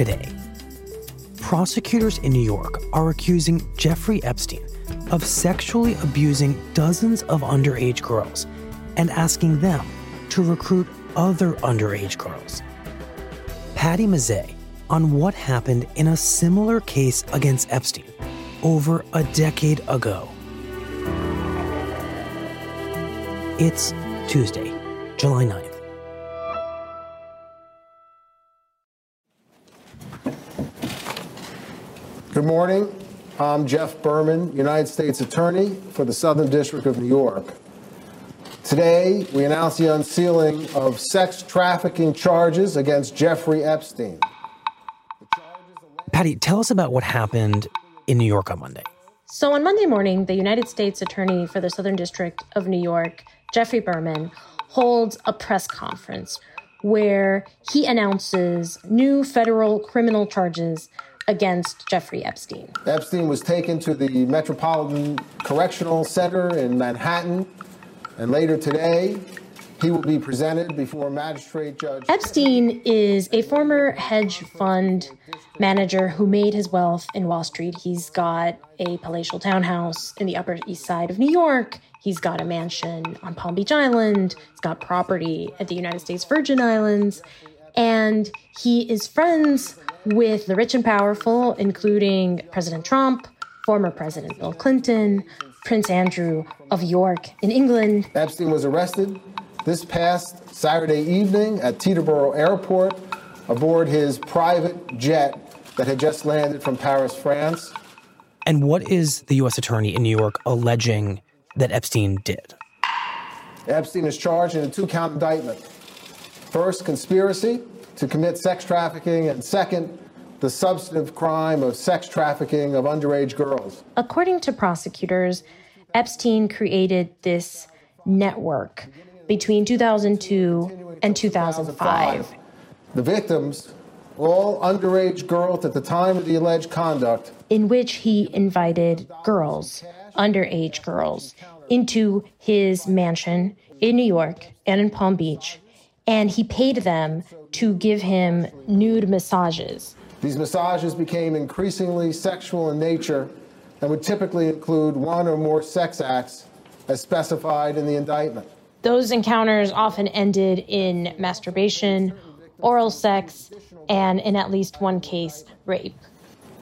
Today, prosecutors in New York are accusing Jeffrey Epstein of sexually abusing dozens of underage girls and asking them to recruit other underage girls. Patty Mazzei on what happened in a similar case against Epstein over a decade ago. It's Tuesday, July 9th. Good morning. I'm Jeff Berman, United States Attorney for the Southern District of New York. Today, we announce the unsealing of sex trafficking charges against Jeffrey Epstein. Patty, tell us about what happened in New York on Monday. So, on Monday morning, the United States Attorney for the Southern District of New York, Geoffrey Berman, holds a press conference where he announces new federal criminal charges against Jeffrey Epstein. Epstein was taken to the Metropolitan Correctional Center in Manhattan, and later today, he will be presented before a magistrate judge. Epstein is a former hedge fund manager who made his wealth in Wall Street. He's got a palatial townhouse in the Upper East Side of New York. He's got a mansion on Palm Beach Island. He's got property at the United States Virgin Islands. And he is friends with the rich and powerful, including President Trump, former President Bill Clinton, Prince Andrew of York in England. Epstein was arrested this past Saturday evening at Teterboro Airport aboard his private jet that had just landed from Paris, France. And what is the U.S. Attorney in New York alleging that Epstein did? Epstein is charged in a two count indictment. First, conspiracy to commit sex trafficking, and second, the substantive crime of sex trafficking of underage girls. According to prosecutors, Epstein created this network between 2002 and 2005. The victims, all underage girls at the time of the alleged conduct, in which he invited girls, underage girls, into his mansion in New York and in Palm Beach, and he paid them to give him nude massages. These massages became increasingly sexual in nature and would typically include one or more sex acts as specified in the indictment. Those encounters often ended in masturbation, oral sex, and in at least one case, rape.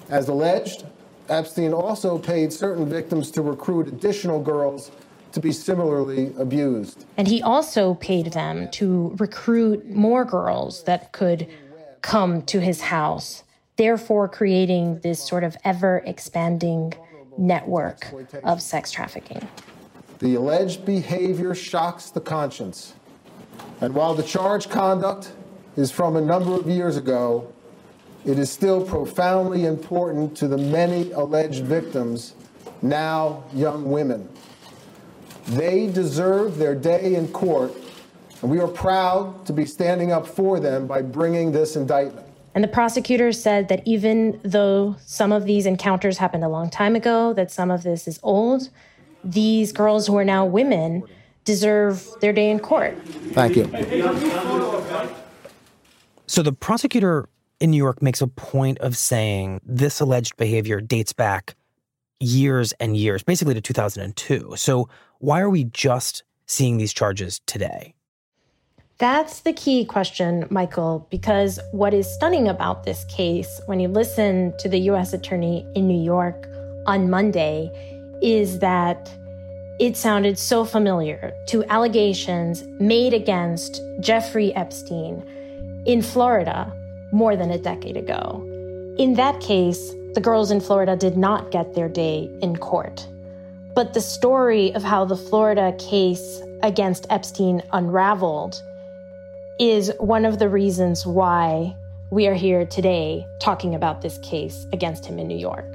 As alleged, Epstein also paid certain victims to recruit additional girls to be similarly abused. And he also paid them to recruit more girls that could come to his house, therefore creating this sort of ever expanding network of sex trafficking. The alleged behavior shocks the conscience. And while the charged conduct is from a number of years ago, it is still profoundly important to the many alleged victims, now young women. They deserve their day in court, and we are proud to be standing up for them by bringing this indictment. And the prosecutor said that even though some of these encounters happened a long time ago, that some of this is old, these girls who are now women deserve their day in court. Thank you. So the prosecutor in New York makes a point of saying this alleged behavior dates back years and years, basically to 2002. So why are we just seeing these charges today? That's the key question, Michael, because what is stunning about this case, when you listen to the U.S. Attorney in New York on Monday, is that it sounded so familiar to allegations made against Jeffrey Epstein in Florida more than a decade ago. In that case, the girls in Florida did not get their day in court. But the story of how the Florida case against Epstein unraveled is one of the reasons why we are here today talking about this case against him in New York.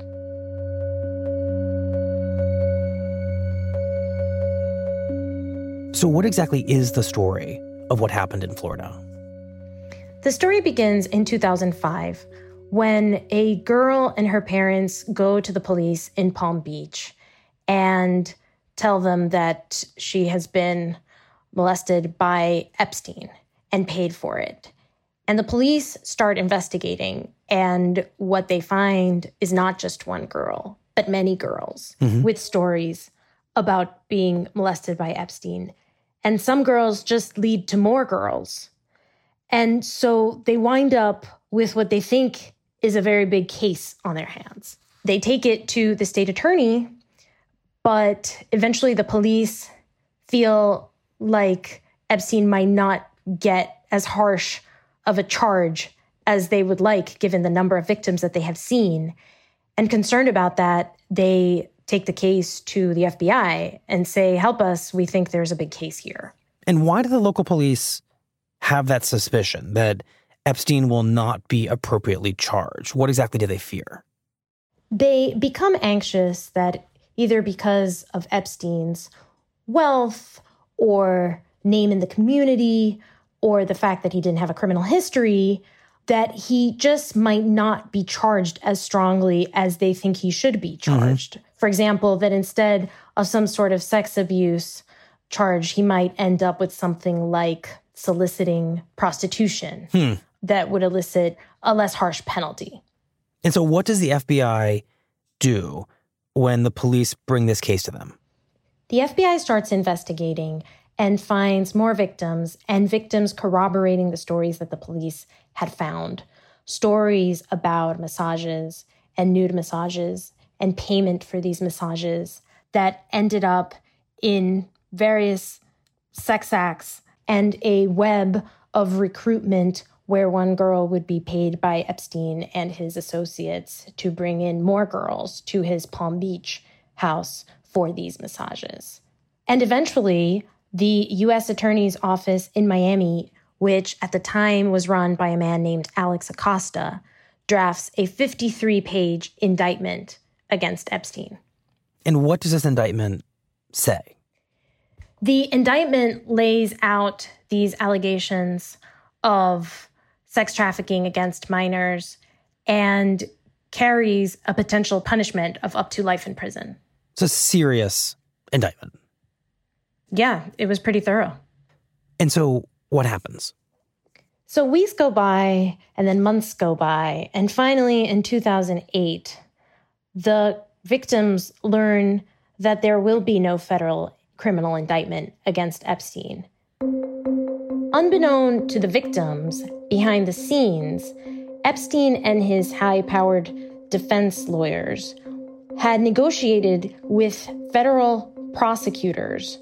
So, what exactly is the story of what happened in Florida? The story begins in 2005 when a girl and her parents go to the police in Palm Beach and tell them that she has been molested by Epstein and paid for it. And the police start investigating. And what they find is not just one girl, but many girls mm-hmm. with stories about being molested by Epstein. And some girls just lead to more girls. And so they wind up with what they think is a very big case on their hands. They take it to the state attorney, but eventually the police feel like Epstein might not get as harsh of a charge as they would like, given the number of victims that they have seen. And concerned about that, they take the case to the FBI and say, Help us, we think there's a big case here. And why do the local police have that suspicion that Epstein will not be appropriately charged? What exactly do they fear? They become anxious that either because of Epstein's wealth or name in the community or the fact that he didn't have a criminal history, that he just might not be charged as strongly as they think he should be mm-hmm. charged. Mm-hmm. For example, that instead of some sort of sex abuse charge, he might end up with something like soliciting prostitution hmm that would elicit a less harsh penalty. And so, what does the FBI do when the police bring this case to them? The FBI starts investigating and finds more victims, and victims corroborating the stories that the police had found. Stories about massages and nude massages and payment for these massages that ended up in various sex acts and a web of recruitment where one girl would be paid by Epstein and his associates to bring in more girls to his Palm Beach house for these massages. And eventually, the U.S. Attorney's Office in Miami, which at the time was run by a man named Alex Acosta, drafts a 53 page indictment against Epstein. And what does this indictment say? The indictment lays out these allegations of sex trafficking against minors and carries a potential punishment of up to life in prison. It's a serious indictment. Yeah, it was pretty thorough. And so what happens? So weeks go by and then months go by. And finally, in 2008, the victims learn that there will be no federal criminal indictment against Epstein. Unbeknown to the victims, behind the scenes, Epstein and his high powered defense lawyers had negotiated with federal prosecutors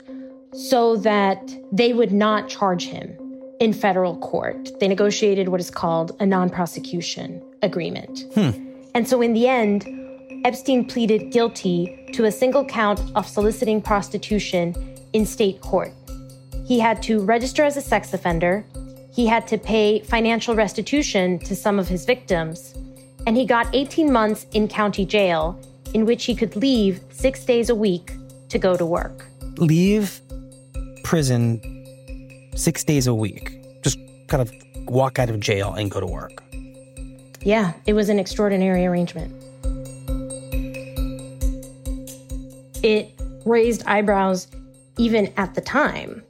so that they would not charge him in federal court. They negotiated what is called a non prosecution agreement. Hmm. And so, in the end, Epstein pleaded guilty to a single count of soliciting prostitution in state court. He had to register as a sex offender. He had to pay financial restitution to some of his victims. And he got 18 months in county jail, in which he could leave six days a week to go to work. Leave prison six days a week. Just kind of walk out of jail and go to work. Yeah, it was an extraordinary arrangement. It raised eyebrows even at the time.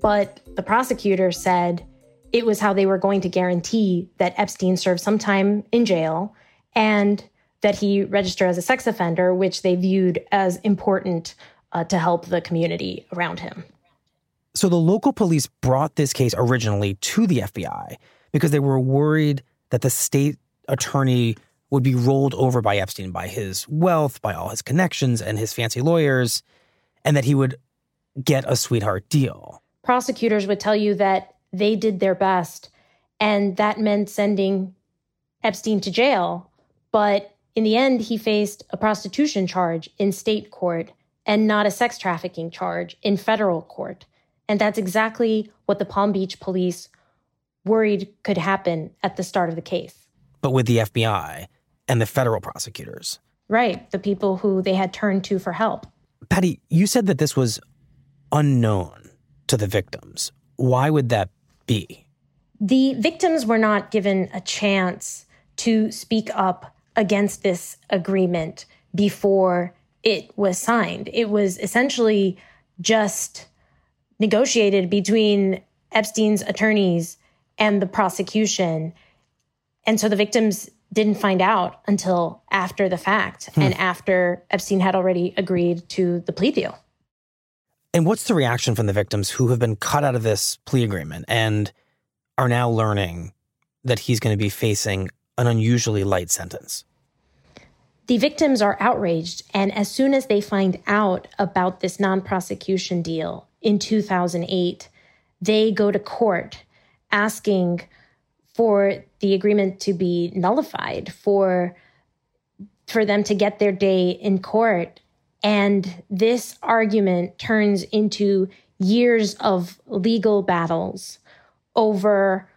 But the prosecutor said it was how they were going to guarantee that Epstein served some time in jail and that he register as a sex offender, which they viewed as important uh, to help the community around him. So the local police brought this case originally to the FBI because they were worried that the state attorney would be rolled over by Epstein by his wealth, by all his connections and his fancy lawyers, and that he would get a sweetheart deal. Prosecutors would tell you that they did their best, and that meant sending Epstein to jail. But in the end, he faced a prostitution charge in state court and not a sex trafficking charge in federal court. And that's exactly what the Palm Beach police worried could happen at the start of the case. But with the FBI and the federal prosecutors. Right, the people who they had turned to for help. Patty, you said that this was unknown to the victims. Why would that be? The victims were not given a chance to speak up against this agreement before it was signed. It was essentially just negotiated between Epstein's attorneys and the prosecution. And so the victims didn't find out until after the fact hmm. and after Epstein had already agreed to the plea deal. And what's the reaction from the victims who have been cut out of this plea agreement and are now learning that he's going to be facing an unusually light sentence? The victims are outraged. And as soon as they find out about this non prosecution deal in 2008, they go to court asking for the agreement to be nullified, for, for them to get their day in court. And this argument turns into years of legal battles over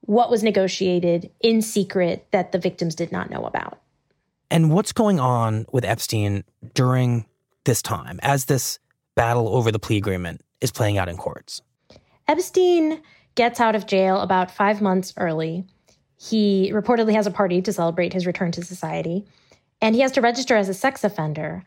what was negotiated in secret that the victims did not know about. And what's going on with Epstein during this time as this battle over the plea agreement is playing out in courts? Epstein gets out of jail about five months early. He reportedly has a party to celebrate his return to society, and he has to register as a sex offender.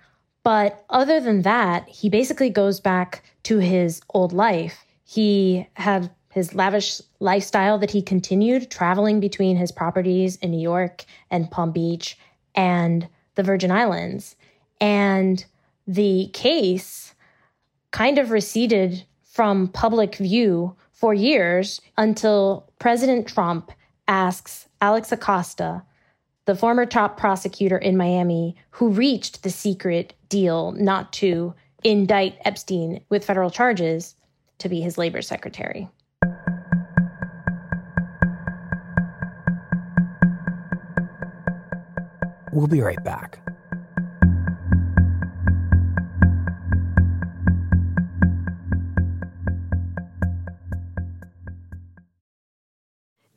But other than that, he basically goes back to his old life. He had his lavish lifestyle that he continued traveling between his properties in New York and Palm Beach and the Virgin Islands. And the case kind of receded from public view for years until President Trump asks Alex Acosta, the former top prosecutor in Miami, who reached the secret deal not to indict Epstein with federal charges, to be his labor secretary. We'll be right back.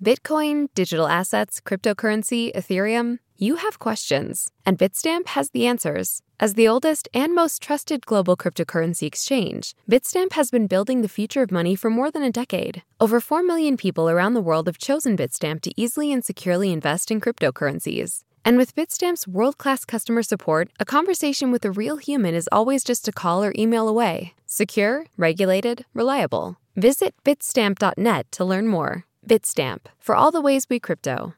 Bitcoin, digital assets, cryptocurrency, Ethereum, you have questions, and Bitstamp has the answers. As the oldest and most trusted global cryptocurrency exchange, Bitstamp has been building the future of money for more than a decade. Over 4 million people around the world have chosen Bitstamp to easily and securely invest in cryptocurrencies. And with Bitstamp's world class customer support, a conversation with a real human is always just a call or email away. Secure, regulated, reliable. Visit bitstamp.net to learn more. Bitstamp for all the ways we crypto.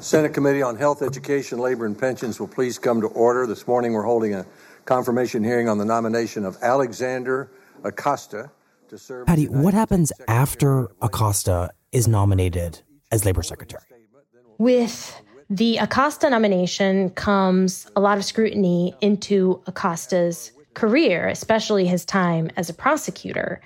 Senate Committee on Health, Education, Labor, and Pensions will please come to order. This morning we're holding a confirmation hearing on the nomination of Alexander Acosta to serve. Patty, what happens after Acosta is nominated as labor secretary? With the Acosta nomination comes a lot of scrutiny into Acosta's career, especially his time as a prosecutor.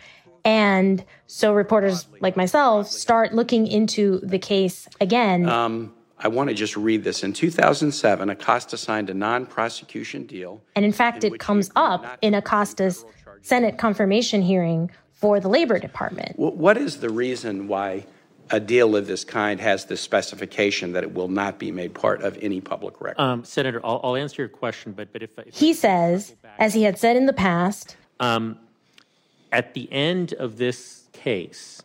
And so reporters like myself start looking into the case again. Um, I want to just read this. In 2007, Acosta signed a non prosecution deal. And in fact, in it comes up in Acosta's Senate confirmation hearing for the Labor Department. What is the reason why a deal of this kind has the specification that it will not be made part of any public record? Um, Senator, I'll, I'll, answer your question, but, but if, if he says, as he had said in the past, um, at the end of this case,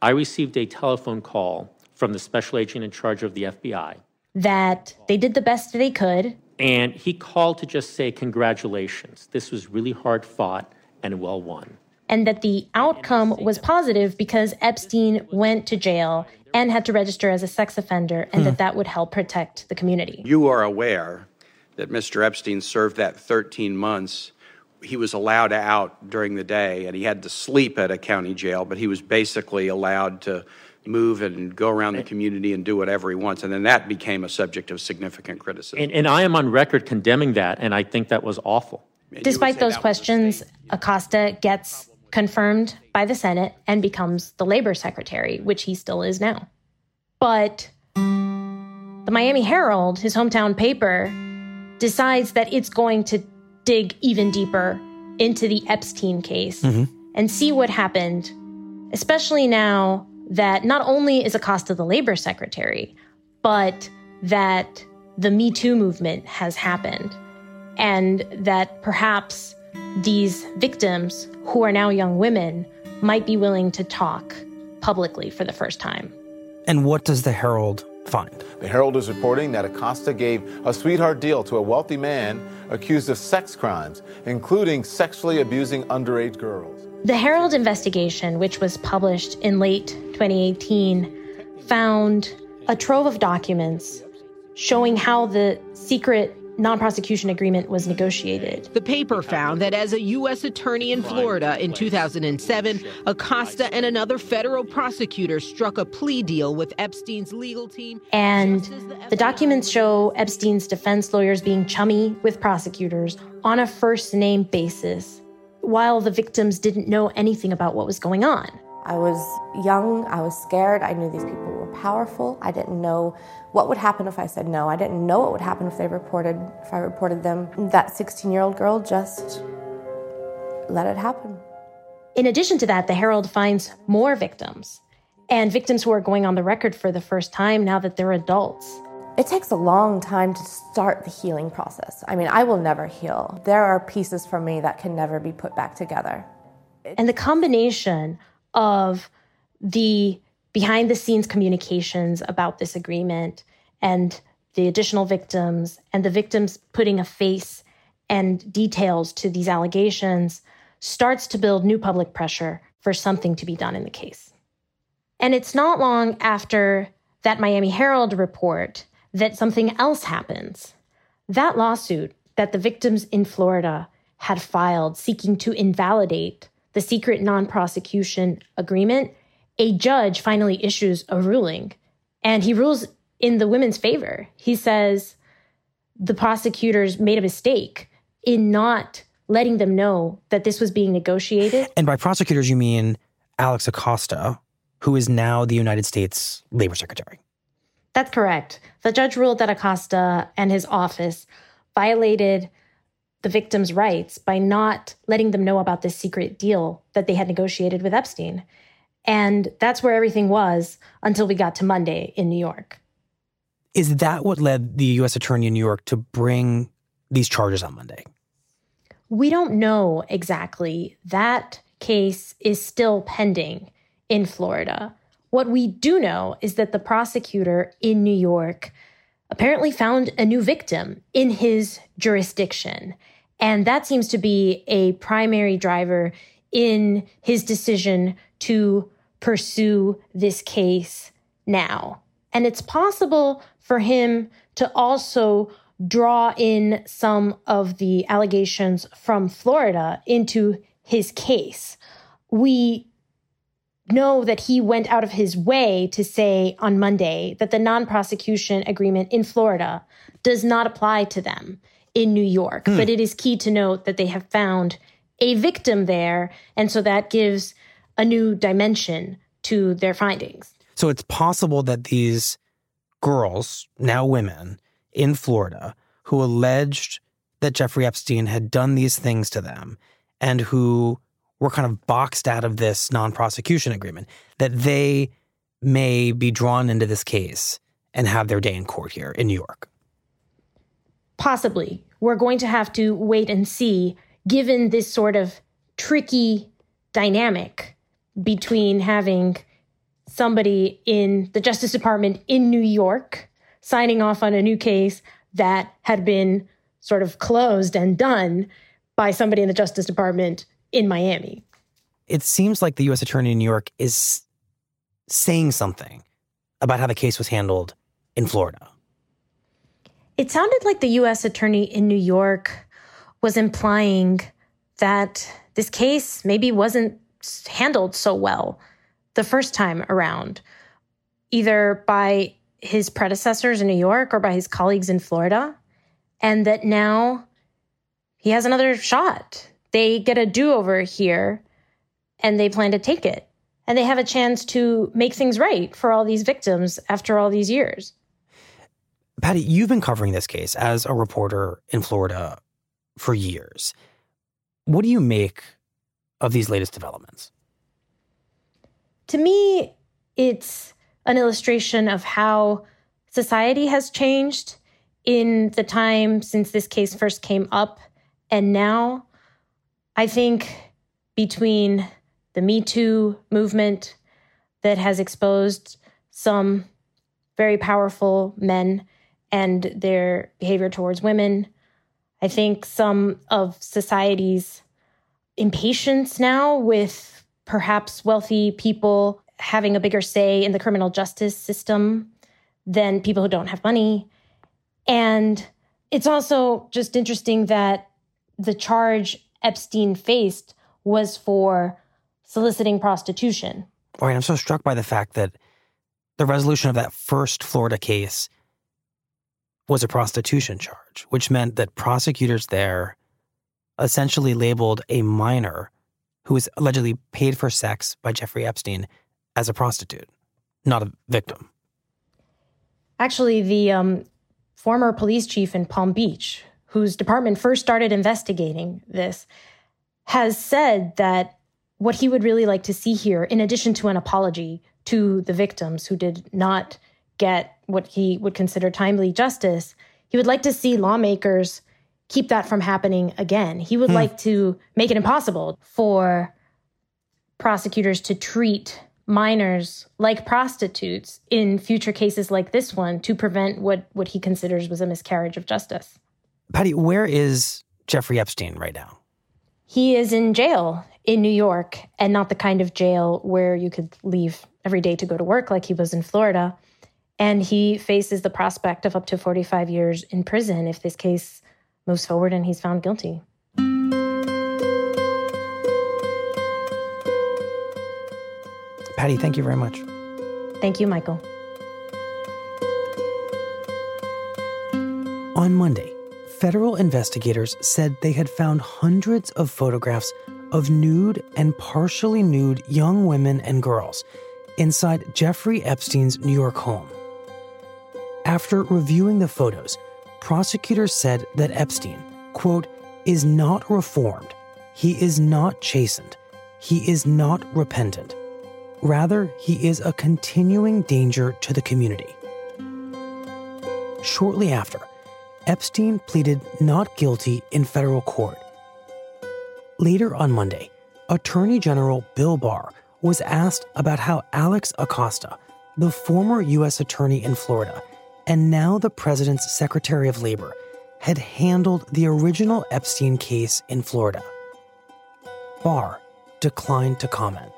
I received a telephone call from the special agent in charge of the FBI that they did the best they could. And he called to just say, Congratulations. This was really hard fought and well won. and that the outcome was positive because Epstein went to jail and had to register as a sex offender, and hmm. that that would help protect the community. You are aware that Mr. Epstein served that 13 months. He was allowed out during the day, and he had to sleep at a county jail, but he was basically allowed to move and go around the eh. community and do whatever he wants. And then that became a subject of significant criticism. And, and I am on record condemning that, and I think that was awful. Despite those questions, Acosta gets confirmed by the Senate and becomes the labor secretary, which he still is now. But the Miami Herald, his hometown paper, decides that it's going to dig even deeper into the Epstein case mm-hmm. and see what happened, especially now that not only is Acosta the labor secretary, but that the Me Too movement has happened, and that perhaps these victims, who are now young women, might be willing to talk publicly for the first time. And what does the Herald find? The Herald is reporting that Acosta gave a sweetheart deal to a wealthy man accused of sex crimes, including sexually abusing underage girls. The Herald investigation, which was published in late 2018, found a trove of documents showing how the secret non prosecution agreement was negotiated. The paper found that as a U.S. attorney in Florida in 2007, Acosta and another federal prosecutor struck a plea deal with Epstein's legal team. And the documents show Epstein's defense lawyers being chummy with prosecutors on a first name basis, while the victims didn't know anything about what was going on. I was young, I was scared, I knew these people were powerful. I didn't know what would happen if I said no. I didn't know what would happen if they reported if I reported them. That 16-year-old girl just let it happen. In addition to that, the Herald finds more victims and victims who are going on the record for the first time now that they're adults. It takes a long time to start the healing process. I mean, I will never heal. There are pieces from me that can never be put back together. And the combination of the behind the scenes communications about this agreement and the additional victims and the victims putting a face and details to these allegations starts to build new public pressure for something to be done in the case. And it's not long after that Miami Herald report that something else happens. That lawsuit that the victims in Florida had filed seeking to invalidate the secret non prosecution agreement, a judge finally issues a ruling and he rules in the women's favor. He says the prosecutors made a mistake in not letting them know that this was being negotiated. And by prosecutors, you mean Alex Acosta, who is now the United States Labor Secretary. That's correct. The judge ruled that Acosta and his office violated the victims' rights by not letting them know about this secret deal that they had negotiated with Epstein. And that's where everything was until we got to Monday in New York. Is that what led the U.S. Attorney in New York to bring these charges on Monday? We don't know exactly. That case is still pending in Florida. What we do know is that the prosecutor in New York apparently found a new victim in his jurisdiction. And that seems to be a primary driver in his decision to pursue this case now. And it's possible for him to also draw in some of the allegations from Florida into his case. We know that he went out of his way to say on Monday that the non prosecution agreement in Florida does not apply to them in New York. Hmm. But it is key to note that they have found a victim there. And so that gives a new dimension to their findings. So it's possible that these girls, now women, in Florida, who alleged that Jeffrey Epstein had done these things to them and who were kind of boxed out of this non prosecution agreement, that they may be drawn into this case and have their day in court here in New York. Possibly. We're going to have to wait and see, given this sort of tricky dynamic between having somebody in the Justice Department in New York signing off on a new case that had been sort of closed and done by somebody in the Justice Department in Miami. it seems like the U.S. Attorney in New York is saying something about how the case was handled in Florida. It sounded like the U.S. Attorney in New York was implying that this case maybe wasn't handled so well the first time around, either by his predecessors in New York or by his colleagues in Florida, and that now he has another shot. They get a do over here and they plan to take it. And they have a chance to make things right for all these victims after all these years. Patty, you've been covering this case as a reporter in Florida for years. What do you make of these latest developments? To me, it's an illustration of how society has changed in the time since this case first came up and now. I think between the Me Too movement that has exposed some very powerful men and their behavior towards women, I think some of society's impatience now with perhaps wealthy people having a bigger say in the criminal justice system than people who don't have money. And it's also just interesting that the charge Epstein faced was for soliciting prostitution. Right. I'm so struck by the fact that the resolution of that first Florida case was a prostitution charge, which meant that prosecutors there essentially labeled a minor who was allegedly paid for sex by Jeffrey Epstein as a prostitute, not a victim. Actually, the um, former police chief in Palm Beach, whose department first started investigating this, has said that what he would really like to see here, in addition to an apology to the victims who did not get what he would consider timely justice, he would like to see lawmakers keep that from happening again. He would hmm. like to make it impossible for prosecutors to treat minors like prostitutes in future cases like this one to prevent what, what he considers was a miscarriage of justice. Patty, where is Jeffrey Epstein right now? He is in jail in New York and not the kind of jail where you could leave every day to go to work like he was in Florida. And he faces the prospect of up to 45 years in prison if this case moves forward and he's found guilty. Patty, thank you very much. Thank you, Michael. On Monday, federal investigators said they had found hundreds of photographs of nude and partially nude young women and girls inside Jeffrey Epstein's New York home. After reviewing the photos, prosecutors said that Epstein, quote, is not reformed, he is not chastened, he is not repentant. Rather, he is a continuing danger to the community. Shortly after, Epstein pleaded not guilty in federal court. Later on Monday, Attorney General Bill Barr was asked about how Alex Acosta, the former U.S. Attorney in Florida and now the President's Secretary of Labor, had handled the original Epstein case in Florida. Barr declined to comment.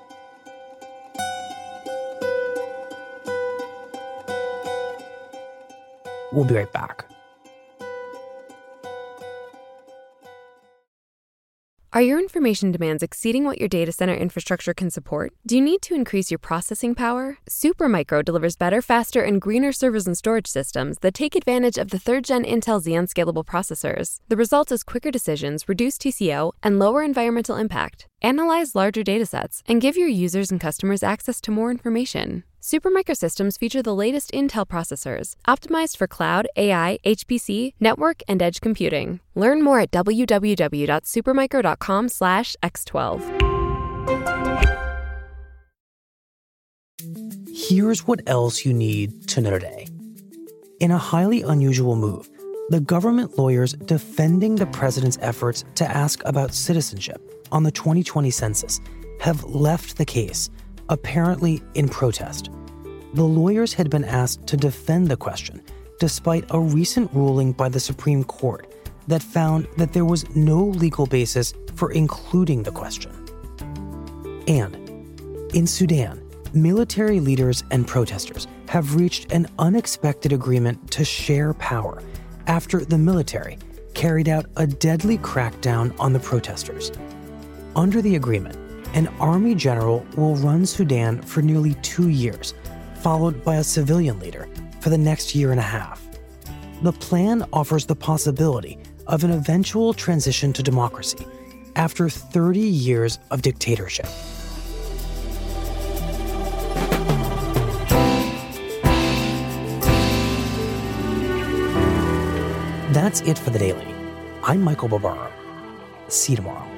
We'll be right back. Are your information demands exceeding what your data center infrastructure can support? Do you need to increase your processing power? Supermicro delivers better, faster, and greener servers and storage systems that take advantage of the third gen Intel Xeon scalable processors. The result is quicker decisions, reduced TCO, and lower environmental impact. Analyze larger datasets and give your users and customers access to more information. Supermicro systems feature the latest Intel processors, optimized for cloud, AI, HPC, network, and edge computing. Learn more at www.supermicro.com/x12. Here's what else you need to know today. In a highly unusual move, the government lawyers defending the president's efforts to ask about citizenship on the 2020 census have left the case apparently in protest. The lawyers had been asked to defend the question, despite a recent ruling by the Supreme Court that found that there was no legal basis for including the question. And in Sudan, military leaders and protesters have reached an unexpected agreement to share power after the military carried out a deadly crackdown on the protesters. Under the agreement, an army general will run Sudan for nearly two years, followed by a civilian leader for the next year and a half. The plan offers the possibility of an eventual transition to democracy after 30 years of dictatorship. That's it for the daily. I'm Michael Barbaro. See you tomorrow.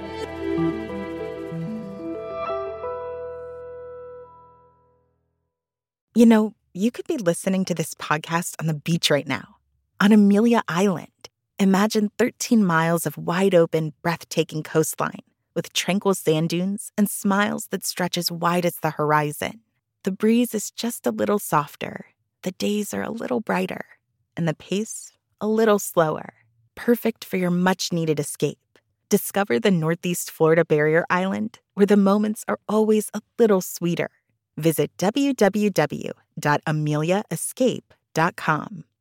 You know, you could be listening to this podcast on the beach right now, on Amelia Island. Imagine 13 miles of wide open, breathtaking coastline with tranquil sand dunes and smiles that stretch as wide as the horizon. The breeze is just a little softer, the days are a little brighter, and the pace a little slower. Perfect for your much needed escape. Discover the Northeast Florida Barrier Island, where the moments are always a little sweeter. Visit www.ameliaescape.com.